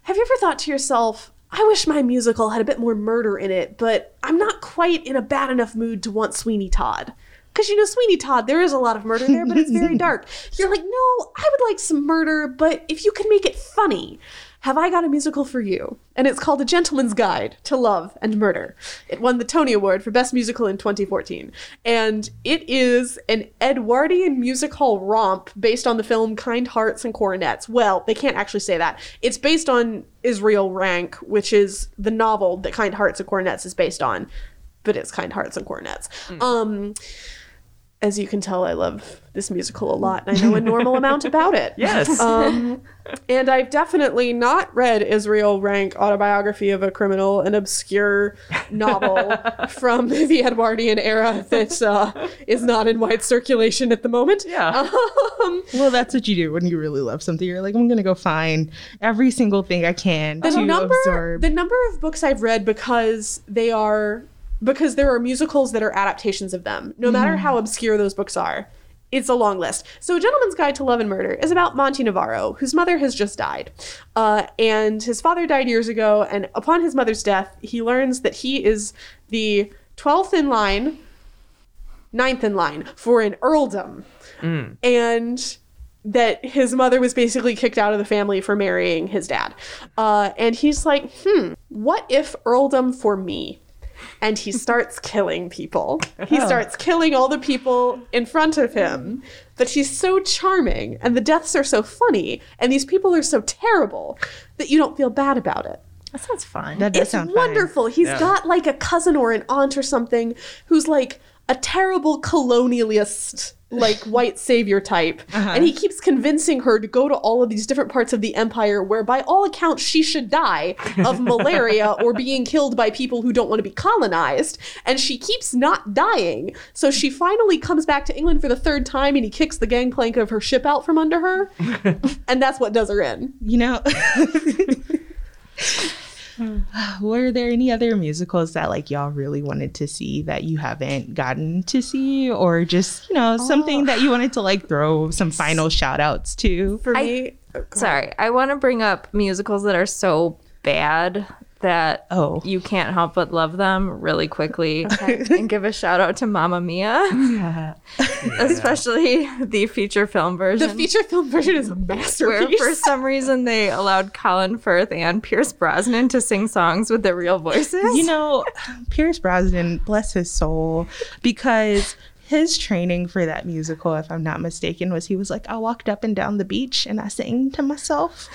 have you ever thought to yourself? I wish my musical had a bit more murder in it, but I'm not quite in a bad enough mood to want Sweeney Todd. Because you know, Sweeney Todd, there is a lot of murder there, but it's very dark. You're like, no, I would like some murder, but if you can make it funny, have I got a musical for you? And it's called A Gentleman's Guide to Love and Murder. It won the Tony Award for Best Musical in 2014. And it is an Edwardian music hall romp based on the film Kind Hearts and Coronets. Well, they can't actually say that. It's based on Israel Rank, which is the novel that Kind Hearts and Coronets is based on. But it's Kind Hearts and Coronets. Um, as you can tell, I love this musical a lot, and I know a normal amount about it. Yes. Um, and I've definitely not read Israel Rank Autobiography of a Criminal, an obscure novel from the Edwardian era that uh, is not in wide circulation at the moment. Yeah. Um, Well, that's what you do when you really love something. You're like, I'm gonna go find every single thing I can the to number absorb. the number of books I've read because they are because there are musicals that are adaptations of them. No matter Mm-hmm. how obscure those books are, it's a long list. So, A Gentleman's Guide to Love and Murder is about Monty Navarro, whose mother has just died, uh, and his father died years ago. And upon his mother's death, he learns that he is the twelfth in line, ninth in line for an earldom, and that his mother was basically kicked out of the family for marrying his dad. Uh, and he's like, hmm, what if earldom for me? And he starts killing people. He oh. starts killing all the people in front of him. But he's so charming, and the deaths are so funny, and these people are so terrible that you don't feel bad about it. That sounds fun. that does It's sound fun. wonderful. He's Yeah. got like a cousin or an aunt or something who's like a terrible colonialist, like white savior type. Uh-huh. And he keeps convincing her to go to all of these different parts of the empire where, by all accounts, she should die of malaria or being killed by people who don't want to be colonized. And she keeps not dying. So she finally comes back to England for the third time and he kicks the gangplank of her ship out from under her. and that's what does her in. You know, were there any other musicals that like y'all really wanted to see that you haven't gotten to see, or just you know oh. something that you wanted to like throw some final shout outs to? For I- me, Sorry, I want to bring up musicals that are so bad that Oh. you can't help but love them really quickly and give a shout out to Mamma Mia, Yeah. especially the feature film version. The feature film version is a where masterpiece. for some reason they allowed Colin Firth and Pierce Brosnan to sing songs with their real voices. You know, Pierce Brosnan, bless his soul, because his training for that musical, if I'm not mistaken, was he was like, I walked up and down the beach and I sang to myself.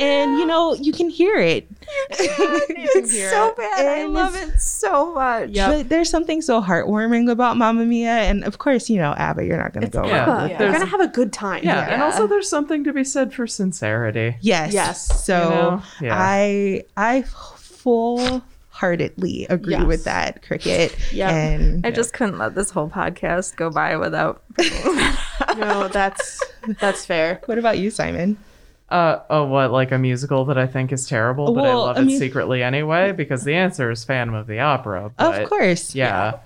And, you know, you can hear it. it's hear so it. bad. I love it so much. Yep. But there's something so heartwarming about Mamma Mia. And of course, you know, ABBA, you're not going to go yeah. wrong. Yeah. You're gonna have a good time. Yeah, and also there's something to be said for sincerity. Yes. Yes. So You know? Yeah. I I full heartedly agree Yes. with that, Kricket. Yeah. And I just couldn't let this whole podcast go by without No, that's that's fair. what about you, Simon? Uh oh, what like a musical that I think is terrible, but Well, I love I it secretly anyway because the answer is Phantom of the Opera. But of course. yeah,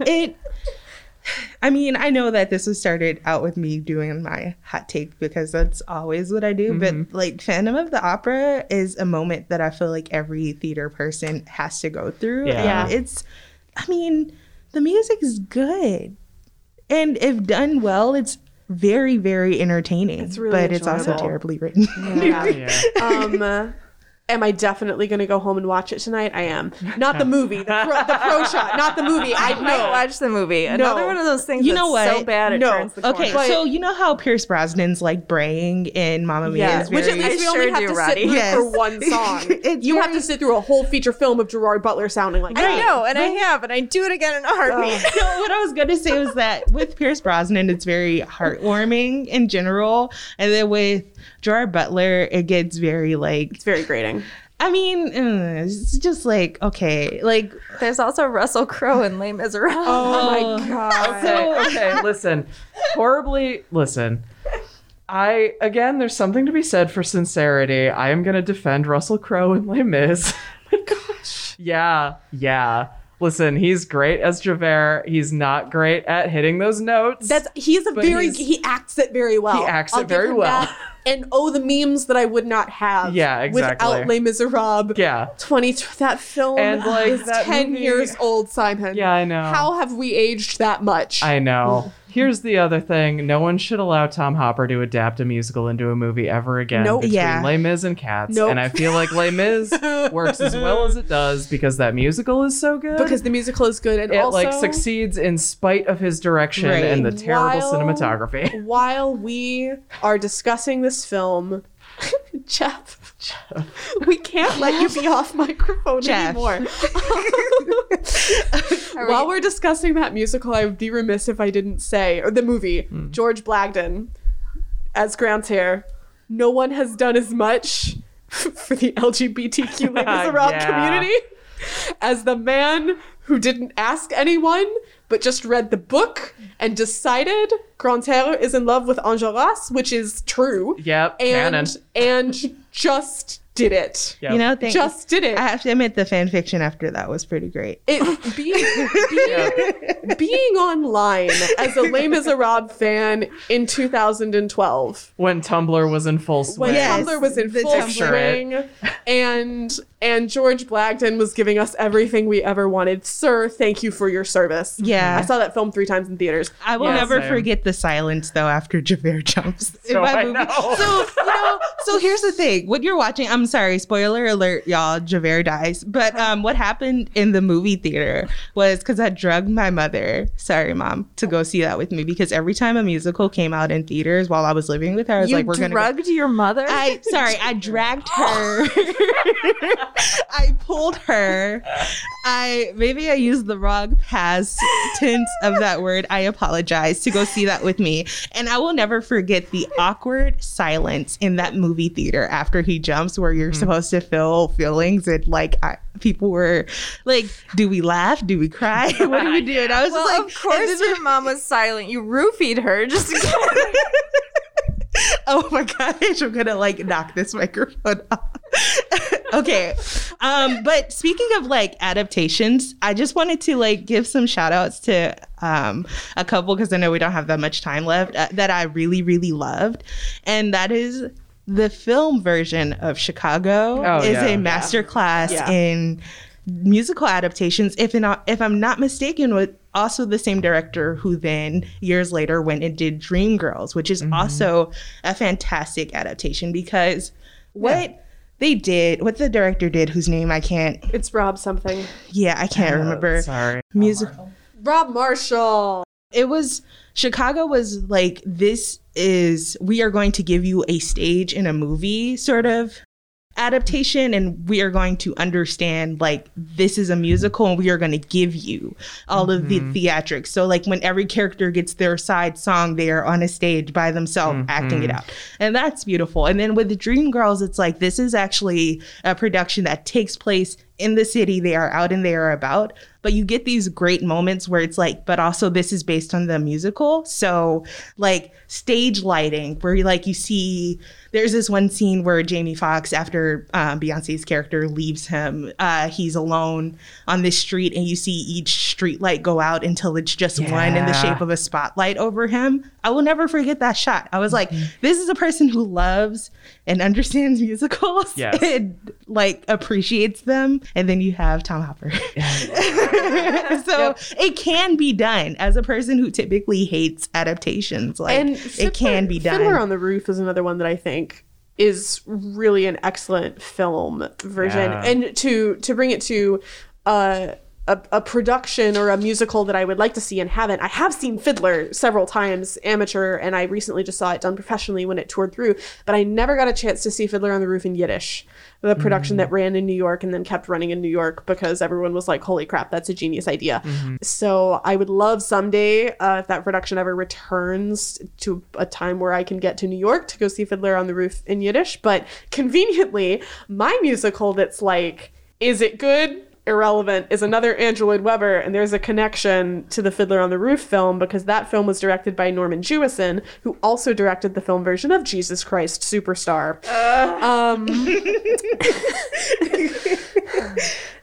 it i mean i know that this was started out with me doing my hot take because that's always what i do Mm-hmm. but like phantom of the opera is a moment that i feel like every theater person has to go through Yeah. and it's i mean the music is good and if done well it's very very entertaining It's really but it's also terribly written Yeah. yeah. Um, uh, am I definitely going to go home and watch it tonight? I am. Not the movie, the pro, the pro shot, not the movie. I I might know. watch the movie. Another one of those things You that's know what? so bad it No. turns the Okay, corner. so you know how Pierce Brosnan's like braying in Mamma Mia Yeah, is which at least we I only sure have do, to Rodi. sit through Yes. for one song. It's you have to sit through a whole feature film of Gerard Butler sounding like I that. know, and I have, and I do it again in a heartbeat. Oh. no, what I was gonna say was that with Pierce Brosnan, it's very heartwarming in general, and then with Gerard Butler, it gets very like. It's very grating. I mean, uh, it's just like okay, like There's also Russell Crowe in Les Miserables. Oh, my god. okay, okay, listen. Horribly, listen. I again, there's something to be said for sincerity. I am gonna defend Russell Crowe in Les Mis. Gosh. Yeah, yeah. Listen, he's great as Javert. He's not great at hitting those notes. That's he's a very he acts it very well. He acts I'll it very well. that. And oh, the memes that I would not have. Yeah, exactly. Without Les Miserables. yeah, Twenty that film And, like, is that ten movie- years old, Simon. yeah. I know. How have we aged that much? I know. Here's the other thing: no one should allow Tom Hooper to adapt a musical into a movie ever again Nope. between Yeah. Les Mis and Cats. Nope. And I feel like Les Mis works as well as it does because that musical is so good. because the musical is good and it also like succeeds in spite of his direction Right. and the terrible While- cinematography. while we are discussing this film, Jeff, we can't let you be off microphone Jeff. anymore. While we- we're discussing that musical, I would be remiss if I didn't say, or the movie, Hmm. George Blagden as Grantaire. No one has done as much for the LGBTQ Les Miserables Yeah. community as the man who didn't ask anyone but just read the book and decided Grantaire is in love with Enjolras, which is true, Yep, and canon. and just did it. Yep. you know, thank, Just did it. I have to admit, the fan fiction after that was pretty great. it being, being, being online as a Les Miserables fan in 2012 when Tumblr was in full swing. when Yes, Tumblr was in full Tumblr. swing and and George Blagden was giving us everything we ever wanted. Sir, thank you for your service. Yeah. I saw that film three times in theaters. I will Yeah, never same. forget the silence though after Javert jumps in So my I movie. know. So you know, so here's the thing: when you're watching, I'm sorry, spoiler alert, y'all. Javert dies, but um, what happened in the movie theater was because I drugged my mother, sorry mom, to go see that with me because every time a musical came out in theaters while I was living with her, I was you like, "We're gonna." Go. drugged your mother? I sorry, I dragged her. I pulled her. I maybe I used the wrong past tense of that word. I apologize to go see that with me. And I will never forget the awkward silence in that movie theater after he jumps where you're supposed to feel feelings and like I, people were like, do we laugh? Do we cry? what do we do? And I was well, like, of course your mom was silent. You roofied her just to oh my gosh, I'm gonna like knock this microphone off. okay. Um, but speaking of like adaptations, I just wanted to like give some shout outs to um a couple because I know we don't have that much time left uh, that I really, really loved. And that is the film version of Chicago Oh, is yeah. a masterclass Yeah. in musical adaptations. If not, if I'm not mistaken, with also the same director who then years later went and did Dreamgirls, which is mm-hmm. also a fantastic adaptation because what they did, what the director did, whose name I can't, It's Rob something. yeah, I can't oh, remember. Sorry. Music. Rob Marshall. It was Chicago was like this is we are going to give you a stage in a movie sort of adaptation and we are going to understand like this is a musical and we are going to give you all of the mm-hmm. theatrics. So like when every character gets their side song they are on a stage by themselves acting it mm-hmm. out. And that's beautiful. And then with the dreamgirls it's like this is actually a production that takes place in the city they are out and they are about but you get these great moments where it's like but also this is based on the musical. So like stage lighting where you like you see there's this one scene where jamie Foxx, after um, beyonce's character leaves him uh, he's alone on this street and you see each street light go out until it's just one in the shape of a spotlight over him. I will never forget that shot. I was like this is a person who loves and understands musicals Yes. and like appreciates them and then you have tom hooper so it can be done as a person who typically hates adaptations like and it can be done Fiddler on the Roof is another one that I think is really an excellent film version. Yeah. And to to bring it to uh, a, a production or a musical that I would like to see and haven't. I have seen Fiddler several times, amateur, and I recently just saw it done professionally when it toured through. But I never got a chance to see Fiddler on the Roof in Yiddish, the production Mm. that ran in New York and then kept running in New York because everyone was like, "Holy crap, that's a genius idea." Mm-hmm. So I would love someday uh, if that production ever returns to a time where I can get to New York to go see Fiddler on the Roof in Yiddish. But conveniently, my musical that's like, is it good? Irrelevant is another Andrew Webber, and there's a connection to the Fiddler on the Roof film because that film was directed by Norman Jewison, who also directed the film version of Jesus Christ Superstar. Um,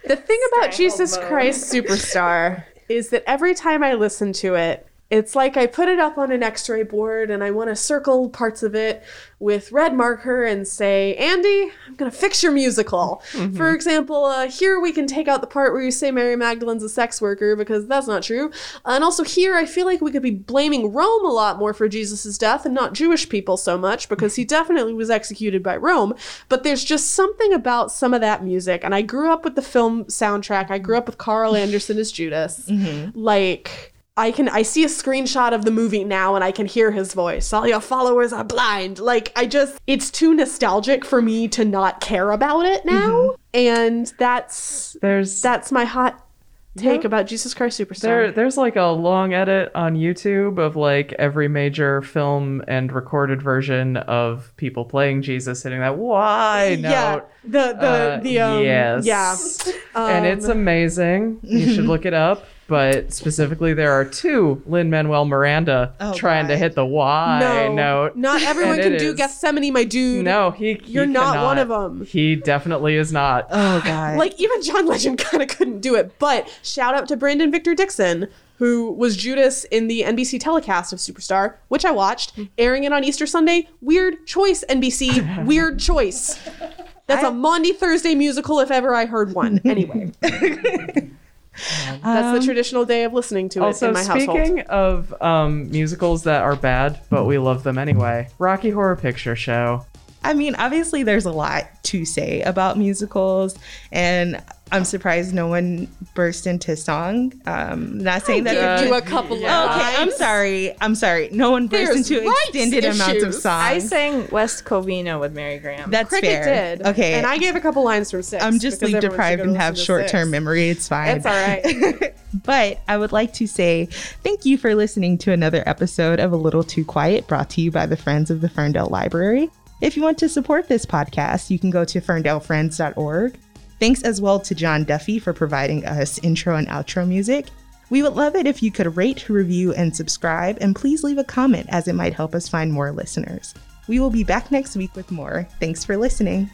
the thing about Jesus Christ Superstar is that every time I listen to it, it's like I put it up on an x ray board and I want to circle parts of it with red marker and say, Andy, I'm going to fix your musical. For example, uh, here we can take out the part where you say Mary Magdalene's a sex worker because that's not true. And also, here I feel like we could be blaming Rome a lot more for Jesus' death and not Jewish people so much because he definitely was executed by Rome. But there's just something about some of that music. And I grew up with the film soundtrack, I grew up with Carl Anderson as Judas. Like, I can I see a screenshot of the movie now and I can hear his voice. All your followers are blind. Like I just it's too nostalgic for me to not care about it now. Mm-hmm. And that's There's that's my hot take about Jesus Christ Superstar. There, there's like a long edit on YouTube of like every major film and recorded version of people playing Jesus hitting that why note. yeah. The the Uh, the um yes. yeah. and it's Um, amazing. You should look it up. But specifically, there are two Lin Manuel Miranda Oh, trying to hit the why no, note. Not everyone can do is- Gethsemane, my dude. No, he. he You're not one of them. He definitely is not. oh god like even John Legend kind of couldn't do it. But shout out to Brandon Victor Dixon, who was Judas in the NBC telecast of Superstar, which I watched, airing it on Easter Sunday. Weird choice, NBC. Weird choice. That's a Maundy Thursday musical if ever I heard one. Anyway, that's the traditional day of listening to it Also, in my household. speaking of um, musicals that are bad, but we love them anyway, Rocky Horror Picture Show. I mean, obviously, there's a lot to say about musicals, and I'm surprised no one burst into song. Um, not saying that. Gave you a couple yeah. of okay, I'm sorry. I'm sorry. No one burst There's into rights extended amounts of issues. songs. I sang West Covina with Mary Grahame. That's Kricket fair. did. Okay, And I gave a couple lines from six. I'm just sleep deprived and have short term memory. It's fine. It's all right. but I would like to say thank you for listening to another episode of A Little Too Quiet brought to you by the Friends of the Ferndale Library. If you want to support this podcast, you can go to ferndalefriends.org. Thanks as well to John Duffy for providing us intro and outro music. We would love it if you could rate, review, and subscribe, and please leave a comment as it might help us find more listeners. We will be back next week with more. Thanks for listening.